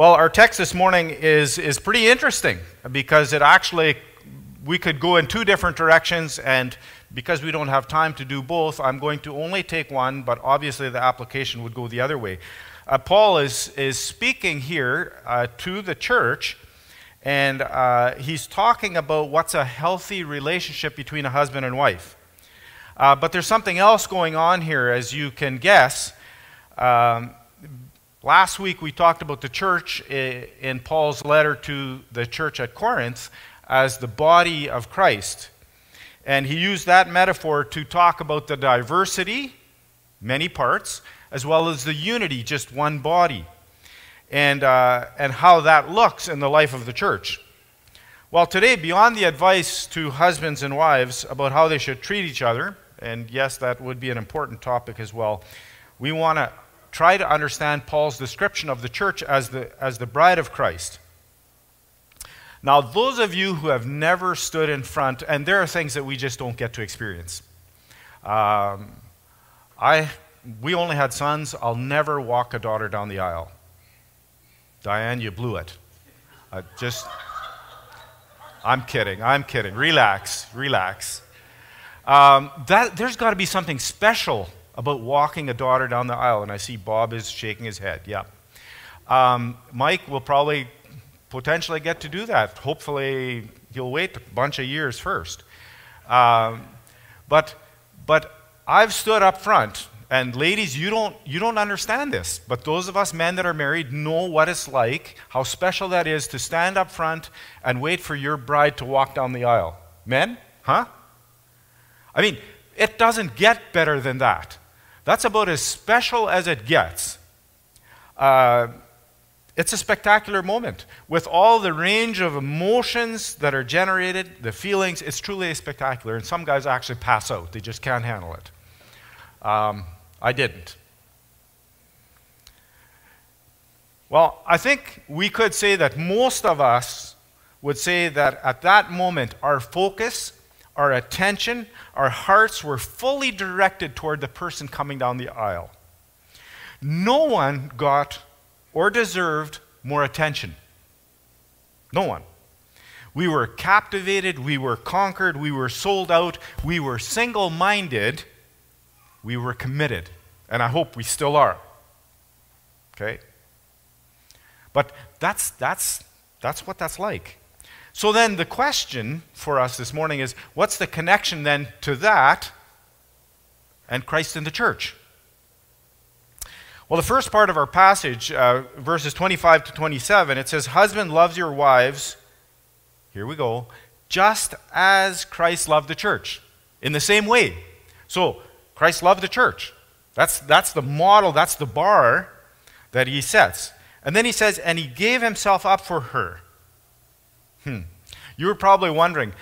Well, our text this morning is, is pretty interesting because it actually, we could go in two different directions, and because we don't have time to do both, I'm going to only take one, but obviously the application would go the other way. Uh, Paul is, is speaking here uh, to the church, and uh, he's talking about what's a healthy relationship between a husband and wife. Uh, but there's something else going on here, as you can guess. Um, Last week we talked about the church in Paul's letter to the church at Corinth as the body of Christ. And he used that metaphor to talk about the diversity, many parts, as well as the unity, just one body, and, uh, and how that looks in the life of the church. Well, today, beyond the advice to husbands and wives about how they should treat each other, and yes, that would be an important topic as well, we want to try to understand Paul's description of the church as the, as the bride of Christ. Now, those of you who have never stood in front, and there are things that we just don't get to experience. Um, I, we only had sons. I'll never walk a daughter down the aisle. Diane, you blew it. Uh, just, I'm kidding. I'm kidding. Relax, relax. Um, that, there's got to be something special about walking a daughter down the aisle, and I see Bob is shaking his head. Yeah. Um, Mike will probably potentially get to do that. Hopefully, he'll wait a bunch of years first. Um, but, but I've stood up front, and ladies, you don't, you don't understand this, but those of us men that are married know what it's like, how special that is to stand up front and wait for your bride to walk down the aisle. Men? Huh? I mean, it doesn't get better than that. That's about as special as it gets. Uh, it's a spectacular moment. With all the range of emotions that are generated, the feelings, it's truly a spectacular. And some guys actually pass out, they just can't handle it. Um, I didn't. Well, I think we could say that most of us would say that at that moment, our focus our attention, our hearts were fully directed toward the person coming down the aisle. No one got or deserved more attention. No one. We were captivated, we were conquered, we were sold out, we were single minded, we were committed. And I hope we still are. Okay? But that's, that's, that's what that's like. So then the question for us this morning is what's the connection then to that and Christ in the church? Well, the first part of our passage, uh, verses 25 to 27, it says, Husband loves your wives, here we go, just as Christ loved the church, in the same way. So, Christ loved the church. That's, that's the model, that's the bar that he sets. And then he says, And he gave himself up for her. Hmm. You were probably wondering,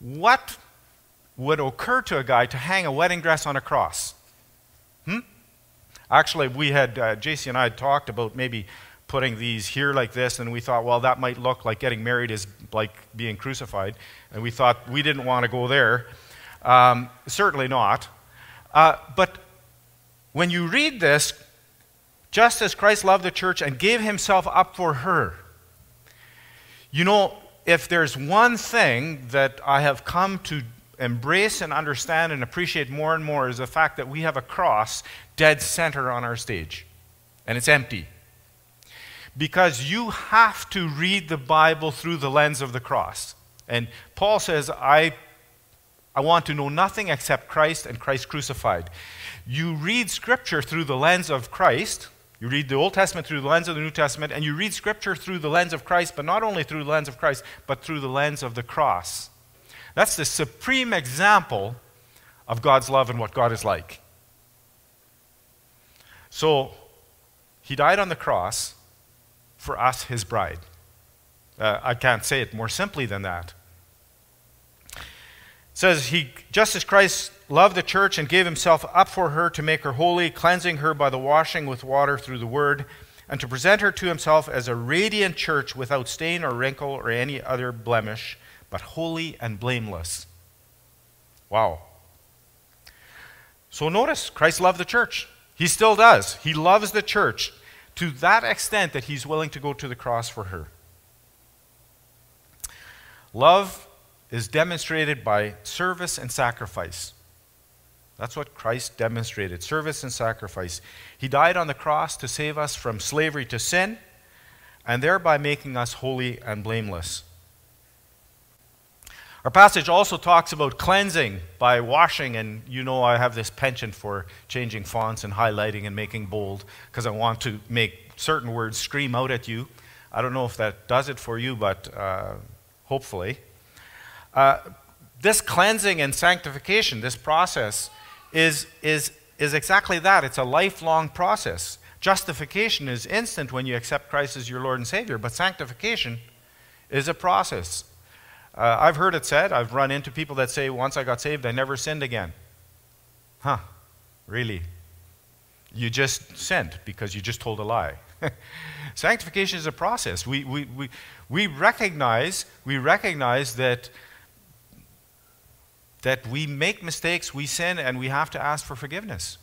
what would occur to a guy to hang a wedding dress on a cross? Hmm? Actually, we had, uh, JC and I had talked about maybe putting these here like this, and we thought, well, that might look like getting married is like being crucified. And we thought we didn't want to go there. Um, certainly not. Uh, but when you read this, just as Christ loved the church and gave himself up for her, you know, if there's one thing that I have come to embrace and understand and appreciate more and more is the fact that we have a cross dead center on our stage, and it's empty. Because you have to read the Bible through the lens of the cross. And Paul says, I, I want to know nothing except Christ and Christ crucified. You read Scripture through the lens of Christ, you read the Old Testament through the lens of the New Testament, and you read Scripture through the lens of Christ, but not only through the lens of Christ, but through the lens of the cross. That's the supreme example of God's love and what God is like. So, He died on the cross for us, His bride. Uh, I can't say it more simply than that. Says, He, just as Christ loved the church and gave himself up for her to make her holy, cleansing her by the washing with water through the word, and to present her to himself as a radiant church without stain or wrinkle or any other blemish, but holy and blameless. Wow. So notice, Christ loved the church. He still does. He loves the church to that extent that he's willing to go to the cross for her. Love is demonstrated by service and sacrifice. That's what Christ demonstrated service and sacrifice. He died on the cross to save us from slavery to sin and thereby making us holy and blameless. Our passage also talks about cleansing by washing, and you know I have this penchant for changing fonts and highlighting and making bold because I want to make certain words scream out at you. I don't know if that does it for you, but uh, hopefully. Uh, this cleansing and sanctification, this process, is, is, is exactly that. It's a lifelong process. Justification is instant when you accept Christ as your Lord and Savior, but sanctification is a process. Uh, I've heard it said, I've run into people that say, once I got saved, I never sinned again. Huh, really? You just sinned because you just told a lie. Sanctification is a process. We, we, we, we, recognize, we recognize that that we make mistakes, we sin, and we have to ask for forgiveness.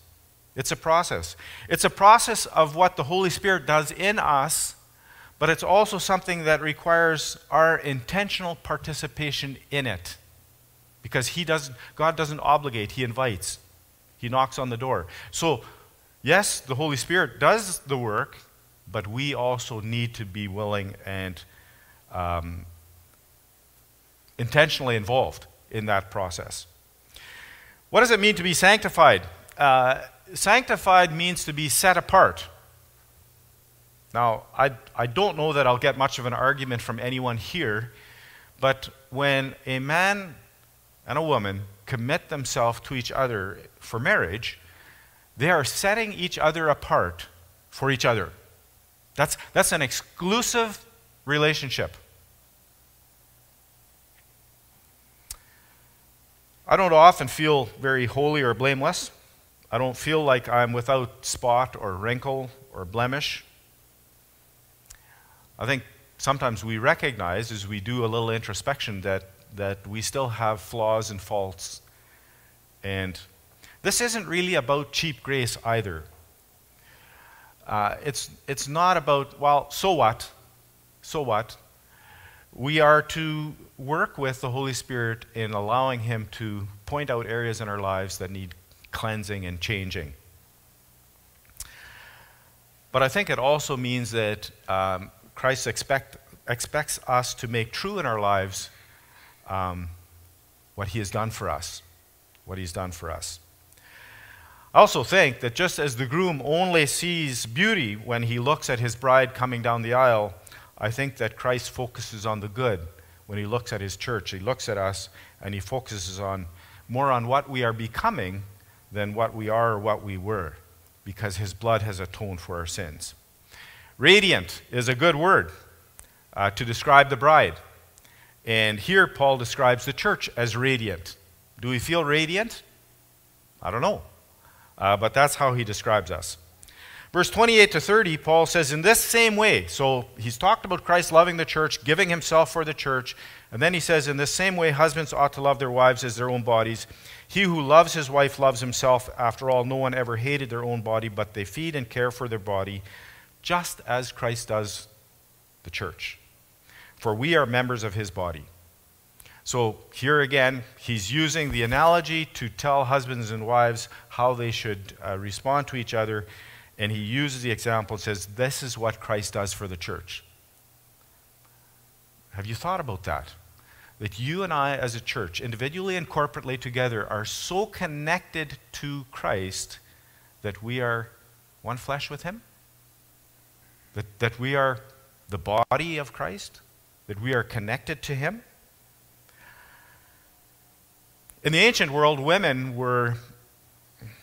It's a process. It's a process of what the Holy Spirit does in us, but it's also something that requires our intentional participation in it. Because he doesn't, God doesn't obligate, He invites, He knocks on the door. So, yes, the Holy Spirit does the work, but we also need to be willing and um, intentionally involved in that process. What does it mean to be sanctified? Uh, sanctified means to be set apart. Now, I, I don't know that I'll get much of an argument from anyone here, but when a man and a woman commit themselves to each other for marriage, they are setting each other apart for each other. That's, that's an exclusive relationship. I don't often feel very holy or blameless. I don't feel like I'm without spot or wrinkle or blemish. I think sometimes we recognize as we do a little introspection that, that we still have flaws and faults. And this isn't really about cheap grace either. Uh, it's, it's not about, well, so what? So what? We are to work with the Holy Spirit in allowing Him to point out areas in our lives that need cleansing and changing. But I think it also means that um, Christ expect, expects us to make true in our lives um, what He has done for us. What He's done for us. I also think that just as the groom only sees beauty when he looks at his bride coming down the aisle, I think that Christ focuses on the good when he looks at his church. He looks at us and he focuses on more on what we are becoming than what we are or what we were, because his blood has atoned for our sins. Radiant is a good word uh, to describe the bride. And here Paul describes the church as radiant. Do we feel radiant? I don't know. Uh, but that's how he describes us. Verse 28 to 30, Paul says, In this same way, so he's talked about Christ loving the church, giving himself for the church, and then he says, In this same way, husbands ought to love their wives as their own bodies. He who loves his wife loves himself. After all, no one ever hated their own body, but they feed and care for their body, just as Christ does the church. For we are members of his body. So here again, he's using the analogy to tell husbands and wives how they should uh, respond to each other and he uses the example and says, This is what Christ does for the church. Have you thought about that? That you and I, as a church, individually and corporately together, are so connected to Christ that we are one flesh with him? That, that we are the body of Christ? That we are connected to him? In the ancient world, women were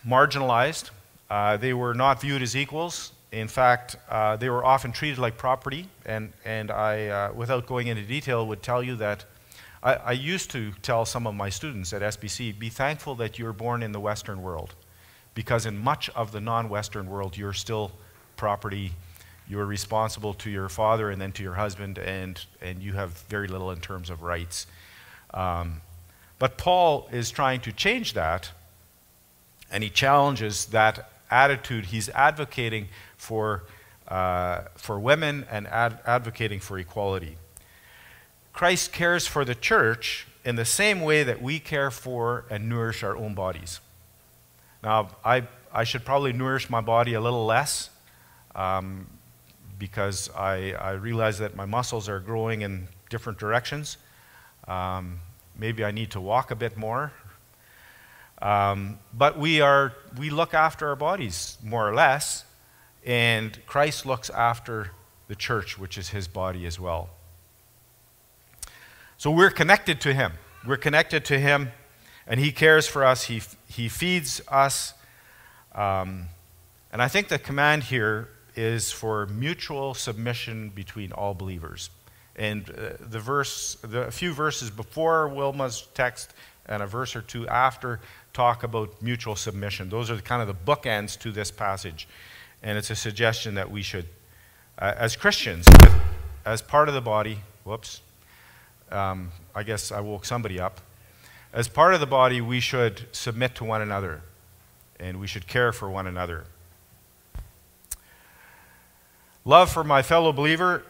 marginalized, uh, they were not viewed as equals. In fact, uh, they were often treated like property. And, and I, uh, without going into detail, would tell you that I, I, used to tell some of my students at SBC be thankful that you're born in the Western world. Because in much of the non Western world, you're still property. You're responsible to your father and then to your husband, and, and you have very little in terms of rights. Um, but Paul is trying to change that, and he challenges that attitude. He's advocating for uh, for women and ad- advocating for equality. Christ cares for the church in the same way that we care for and nourish our own bodies. Now, I, I should probably nourish my body a little less um, because I, I realize that my muscles are growing in different directions. Um, maybe I need to walk a bit more. Um, but we, are, we look after our bodies more or less, and Christ looks after the church, which is his body as well. So we're connected to him. We're connected to him, and he cares for us. He, he feeds us. Um, and I think the command here is for mutual submission between all believers. And uh, the verse, the, a few verses before Wilma's text and a verse or two after talk about mutual submission. Those are kind of the bookends to this passage. And it's a suggestion that we should, uh, as Christians, as part of the body, whoops, um, I guess I woke somebody up. As part of the body, we should submit to one another and we should care for one another. Love for my fellow believer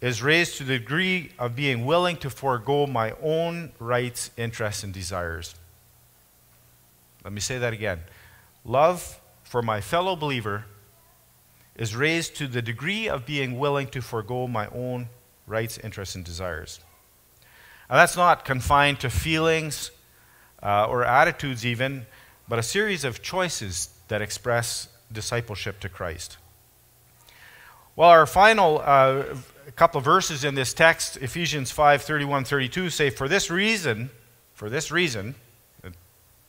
is raised to the degree of being willing to forego my own rights, interests, and desires. Let me say that again. Love for my fellow believer is raised to the degree of being willing to forego my own rights, interests, and desires. Now, that's not confined to feelings uh, or attitudes, even, but a series of choices that express discipleship to Christ. Well, our final uh, couple of verses in this text, Ephesians 5 31 32, say, For this reason, for this reason,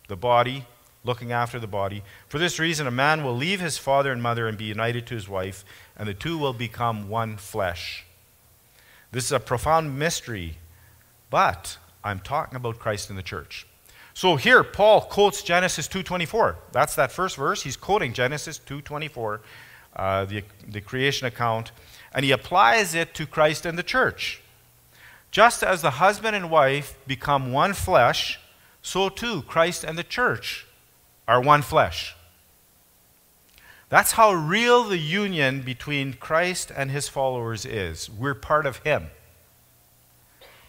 the body, looking after the body, for this reason, a man will leave his father and mother and be united to his wife, and the two will become one flesh. This is a profound mystery, but I'm talking about Christ in the church. So here Paul quotes Genesis 2:24. That's that first verse. He's quoting Genesis 2:24 uh, the, the creation account, and he applies it to Christ and the church. Just as the husband and wife become one flesh, so too Christ and the church are one flesh. That's how real the union between Christ and his followers is. We're part of him,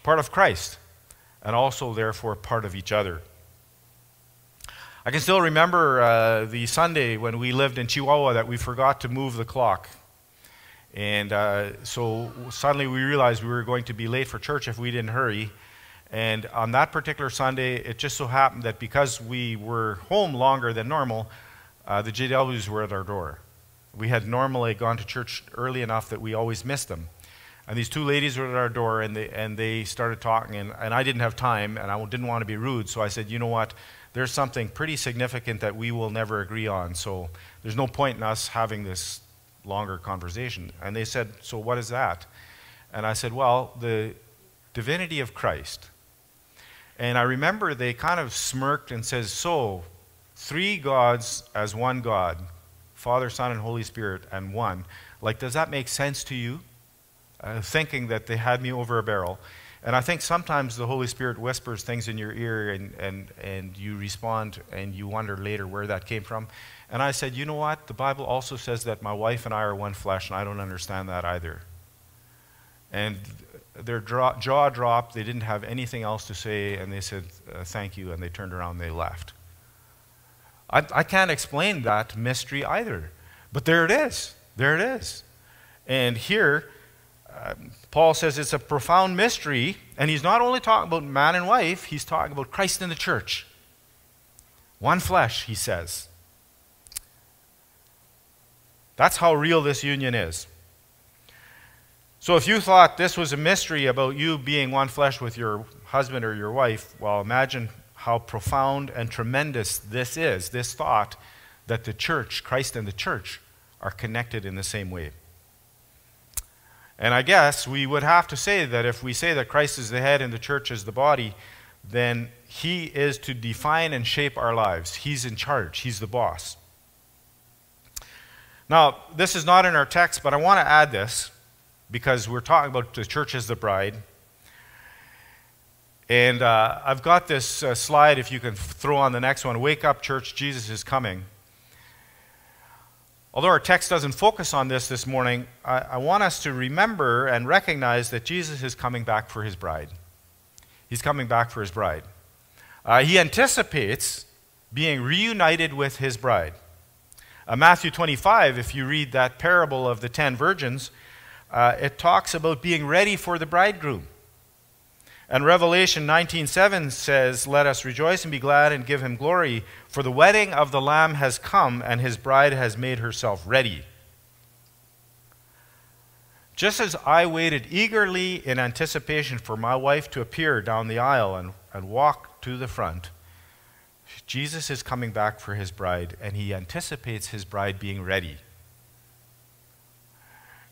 part of Christ, and also, therefore, part of each other. I can still remember uh, the Sunday when we lived in Chihuahua that we forgot to move the clock. And uh, so suddenly we realized we were going to be late for church if we didn't hurry. And on that particular Sunday, it just so happened that because we were home longer than normal, uh, the JWs were at our door. We had normally gone to church early enough that we always missed them. And these two ladies were at our door, and they, and they started talking, and, and I didn't have time, and I didn't want to be rude, so I said, you know what? there's something pretty significant that we will never agree on. So there's no point in us having this longer conversation. And they said, So what is that? And I said, Well, the divinity of Christ. And I remember they kind of smirked and says, So, three gods as one God, Father, Son, and Holy Spirit, and one. Like, does that make sense to you? Uh, thinking that they had me over a barrel. And I think sometimes the Holy Spirit whispers things in your ear and, and, and you respond and you wonder later where that came from. And I said, you know what? The Bible also says that my wife and I are one flesh, and I don't understand that either. And their jaw dropped. They didn't have anything else to say, and they said, uh, thank you, and they turned around and they left. I, I can't explain that mystery either. But there it is. There it is. And here, Paul says it's a profound mystery, and he's not only talking about man and wife, he's talking about Christ and the church. One flesh, he says. That's how real this union is. So if you thought this was a mystery about you being one flesh with your husband or your wife, well, imagine how profound and tremendous this is this thought that the church, Christ and the church, are connected in the same way. And I guess we would have to say that if we say that Christ is the head and the church is the body, then he is to define and shape our lives. He's in charge, he's the boss. Now, this is not in our text, but I want to add this because we're talking about the church as the bride. And uh, I've got this uh, slide, if you can throw on the next one Wake up, church, Jesus is coming. Although our text doesn't focus on this this morning, I, I want us to remember and recognize that Jesus is coming back for his bride. He's coming back for his bride. Uh, he anticipates being reunited with his bride. Uh, Matthew 25, if you read that parable of the ten virgins, uh, it talks about being ready for the bridegroom. And Revelation 19:7 says, "Let us rejoice and be glad and give him glory, for the wedding of the lamb has come and his bride has made herself ready." Just as I waited eagerly in anticipation for my wife to appear down the aisle and, and walk to the front, Jesus is coming back for his bride, and he anticipates his bride being ready.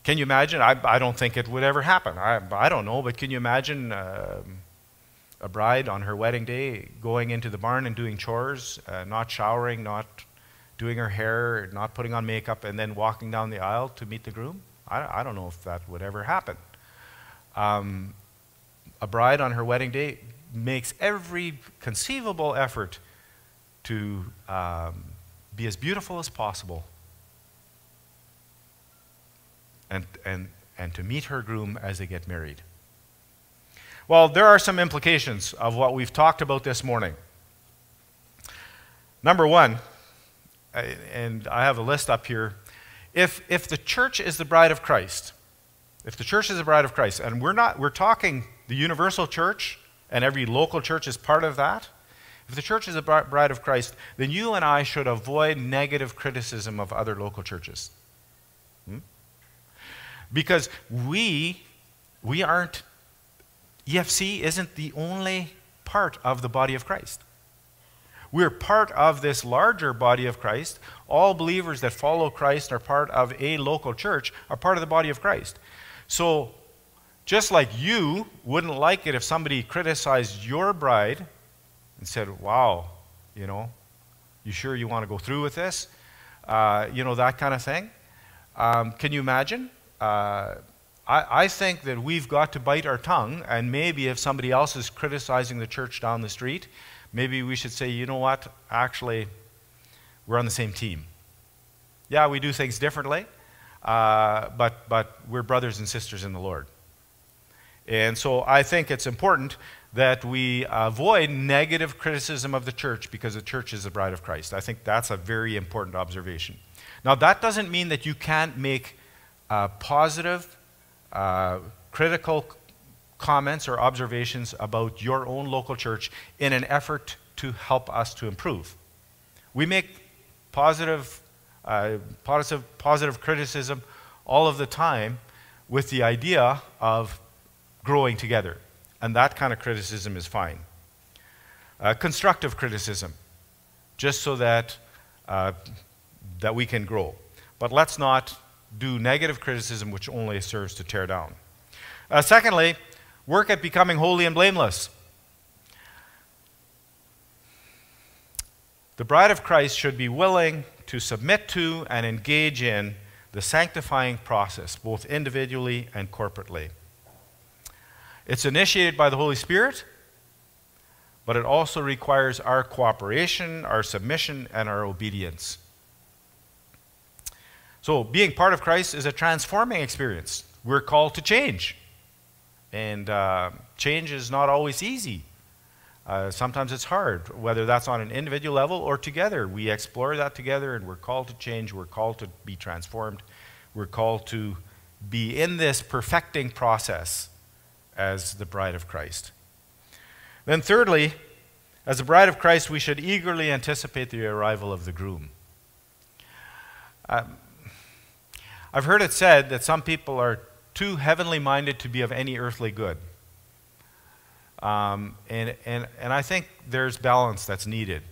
Can you imagine? I, I don't think it would ever happen. I, I don't know, but can you imagine uh, a bride on her wedding day going into the barn and doing chores, uh, not showering, not doing her hair, not putting on makeup, and then walking down the aisle to meet the groom? I, I don't know if that would ever happen. Um, a bride on her wedding day makes every conceivable effort to um, be as beautiful as possible and, and, and to meet her groom as they get married. Well, there are some implications of what we've talked about this morning. Number one, and I have a list up here. If, if the church is the bride of Christ, if the church is the bride of Christ, and we're not, we're talking the universal church, and every local church is part of that. If the church is the bride of Christ, then you and I should avoid negative criticism of other local churches. Hmm? Because we, we aren't, EFC isn't the only part of the body of Christ. We're part of this larger body of Christ. All believers that follow Christ are part of a local church, are part of the body of Christ. So, just like you wouldn't like it if somebody criticized your bride and said, Wow, you know, you sure you want to go through with this? Uh, you know, that kind of thing. Um, can you imagine? uh, I, I think that we've got to bite our tongue, and maybe if somebody else is criticizing the church down the street, maybe we should say, you know what, actually, we're on the same team. Yeah, we do things differently, uh, but, but we're brothers and sisters in the Lord. And so I think it's important that we avoid negative criticism of the church because the church is the bride of Christ. I think that's a very important observation. Now, that doesn't mean that you can't make uh, positive, uh, critical comments or observations about your own local church in an effort to help us to improve. We make positive, uh, positive, positive criticism all of the time with the idea of growing together. And that kind of criticism is fine. Uh, constructive criticism, just so that, uh, that we can grow. But let's not do negative criticism, which only serves to tear down. Uh, secondly, work at becoming holy and blameless. The bride of Christ should be willing to submit to and engage in the sanctifying process, both individually and corporately. It's initiated by the Holy Spirit, but it also requires our cooperation, our submission, and our obedience. So, being part of Christ is a transforming experience. We're called to change. And uh, change is not always easy. Uh, sometimes it's hard, whether that's on an individual level or together. We explore that together and we're called to change. We're called to be transformed. We're called to be in this perfecting process as the bride of Christ. Then, thirdly, as the bride of Christ, we should eagerly anticipate the arrival of the groom. Um, I've heard it said that some people are too heavenly minded to be of any earthly good. Um, and, and, and I think there's balance that's needed.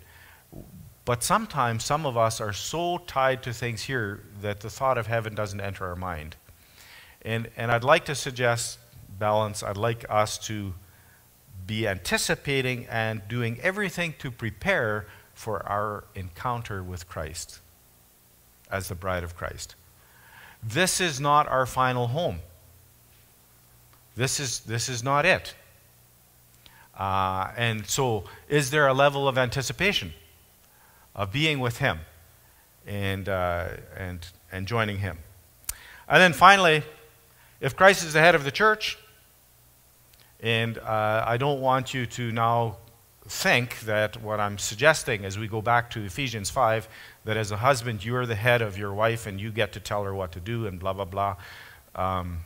But sometimes some of us are so tied to things here that the thought of heaven doesn't enter our mind. And, and I'd like to suggest balance. I'd like us to be anticipating and doing everything to prepare for our encounter with Christ as the bride of Christ. This is not our final home. This is, this is not it. Uh, and so, is there a level of anticipation of being with Him and, uh, and, and joining Him. And then finally, if Christ is the head of the church, and uh, I don't want you to now think that what I'm suggesting as we go back to Ephesians 5, that as a husband, you're the head of your wife and you get to tell her what to do and blah, blah, blah. Um,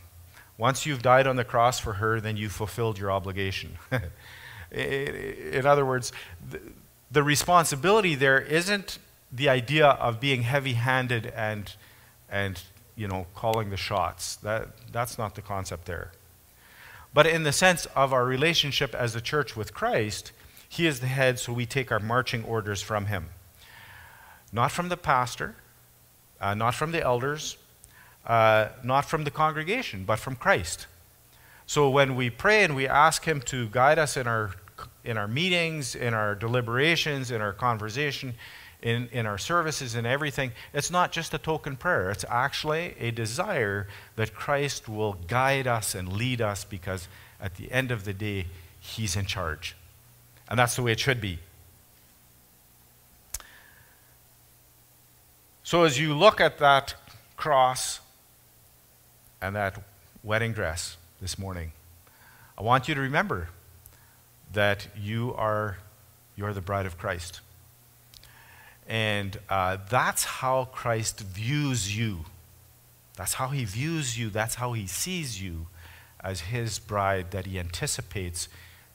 once you've died on the cross for her, then you fulfilled your obligation. In other words, the, the responsibility there isn't the idea of being heavy handed and, and you know, calling the shots. That, that's not the concept there. But in the sense of our relationship as a church with Christ, He is the head, so we take our marching orders from Him. Not from the pastor, uh, not from the elders, uh, not from the congregation, but from Christ. So when we pray and we ask Him to guide us in our, in our meetings, in our deliberations, in our conversation, in, in our services and everything, it's not just a token prayer. It's actually a desire that Christ will guide us and lead us because at the end of the day, He's in charge. And that's the way it should be. So as you look at that cross and that wedding dress this morning, I want you to remember that you are you're the bride of Christ. And uh, that's how Christ views you. That's how he views you. That's how he sees you as his bride that he anticipates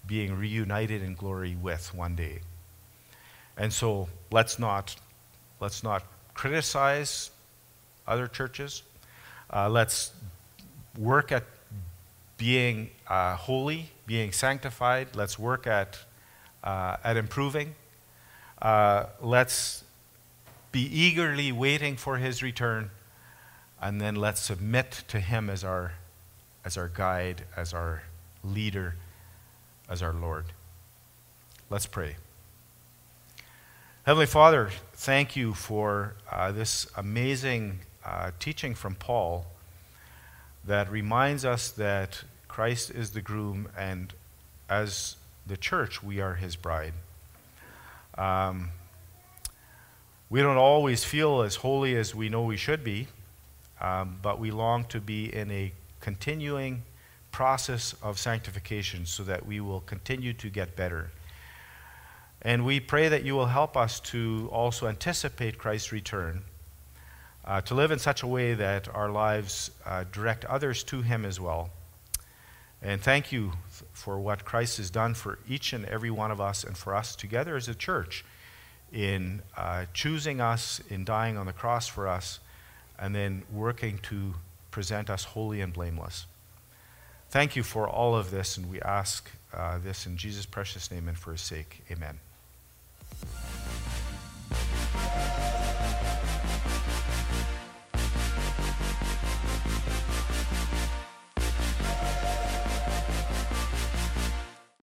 being reunited in glory with one day. And so let's not, let's not criticize other churches. Uh, let's work at being uh, holy, being sanctified. Let's work at, uh, at improving. Uh, let's be eagerly waiting for his return, and then let's submit to him as our, as our guide, as our leader, as our Lord. Let's pray. Heavenly Father, thank you for uh, this amazing uh, teaching from Paul that reminds us that Christ is the groom, and as the church, we are his bride. Um, we don't always feel as holy as we know we should be, um, but we long to be in a continuing process of sanctification so that we will continue to get better. And we pray that you will help us to also anticipate Christ's return, uh, to live in such a way that our lives uh, direct others to Him as well. And thank you for what Christ has done for each and every one of us and for us together as a church in uh, choosing us, in dying on the cross for us, and then working to present us holy and blameless. Thank you for all of this, and we ask uh, this in Jesus' precious name and for his sake. Amen.